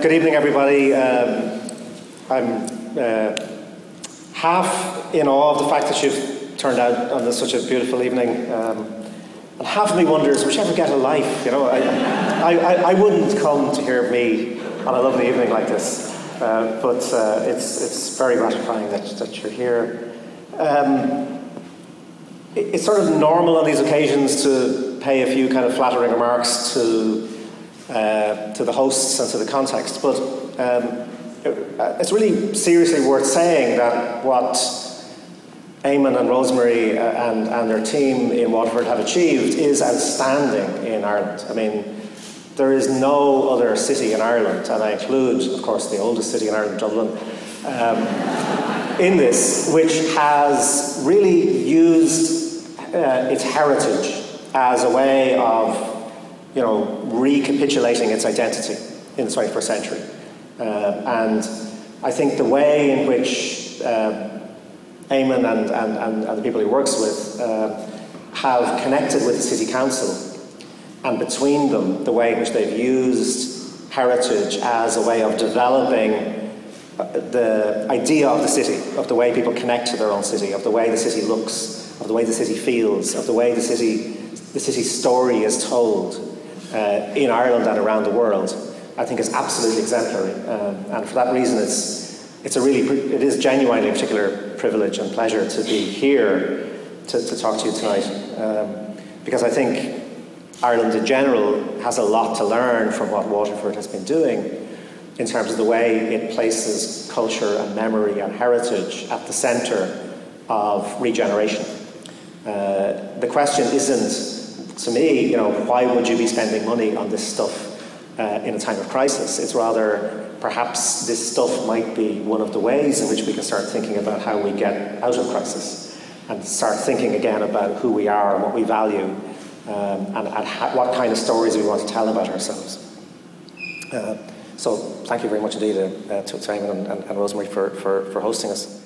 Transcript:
Good evening, everybody. Um, I'm uh, half in awe of the fact that you've turned out on this, such a beautiful evening. Um, and half of me wonders, would you ever get a life? You know, I, I, I, I wouldn't come to hear me on a lovely evening like this. Uh, but uh, it's, it's very gratifying that, that you're here. Um, it, it's sort of normal on these occasions to pay a few kind of flattering remarks to uh, to the hosts and to the context. But um, it's really seriously worth saying that what Eamon and Rosemary uh, and, and their team in Waterford have achieved is outstanding in Ireland. I mean, there is no other city in Ireland, and I include, of course, the oldest city in Ireland, Dublin, um, in this, which has really used uh, its heritage as a way of you know, recapitulating its identity in the 21st century. Uh, and I think the way in which uh, Eamon and, and, and, and, the people he works with uh, have connected with the City Council, and between them, the way in which they've used heritage as a way of developing uh, the idea of the city, of the way people connect to their own city, of the way the city looks, of the way the city feels, of the way the city, the city's story is told uh, in Ireland and around the world, I think is absolutely exemplary. Um, and for that reason, it's, it's a really, it is genuinely a particular privilege and pleasure to be here to, to talk to you tonight. Um, because I think Ireland in general has a lot to learn from what Waterford has been doing in terms of the way it places culture and memory and heritage at the centre of regeneration. Uh, the question isn't to me, you know, why would you be spending money on this stuff uh, in a time of crisis? It's rather perhaps this stuff might be one of the ways in which we can start thinking about how we get out of crisis and start thinking again about who we are and what we value um, and, and ha- what kind of stories we want to tell about ourselves. Uh, so thank you very much indeed uh, to, to Eamon and, and, and Rosemary for, for, for hosting us.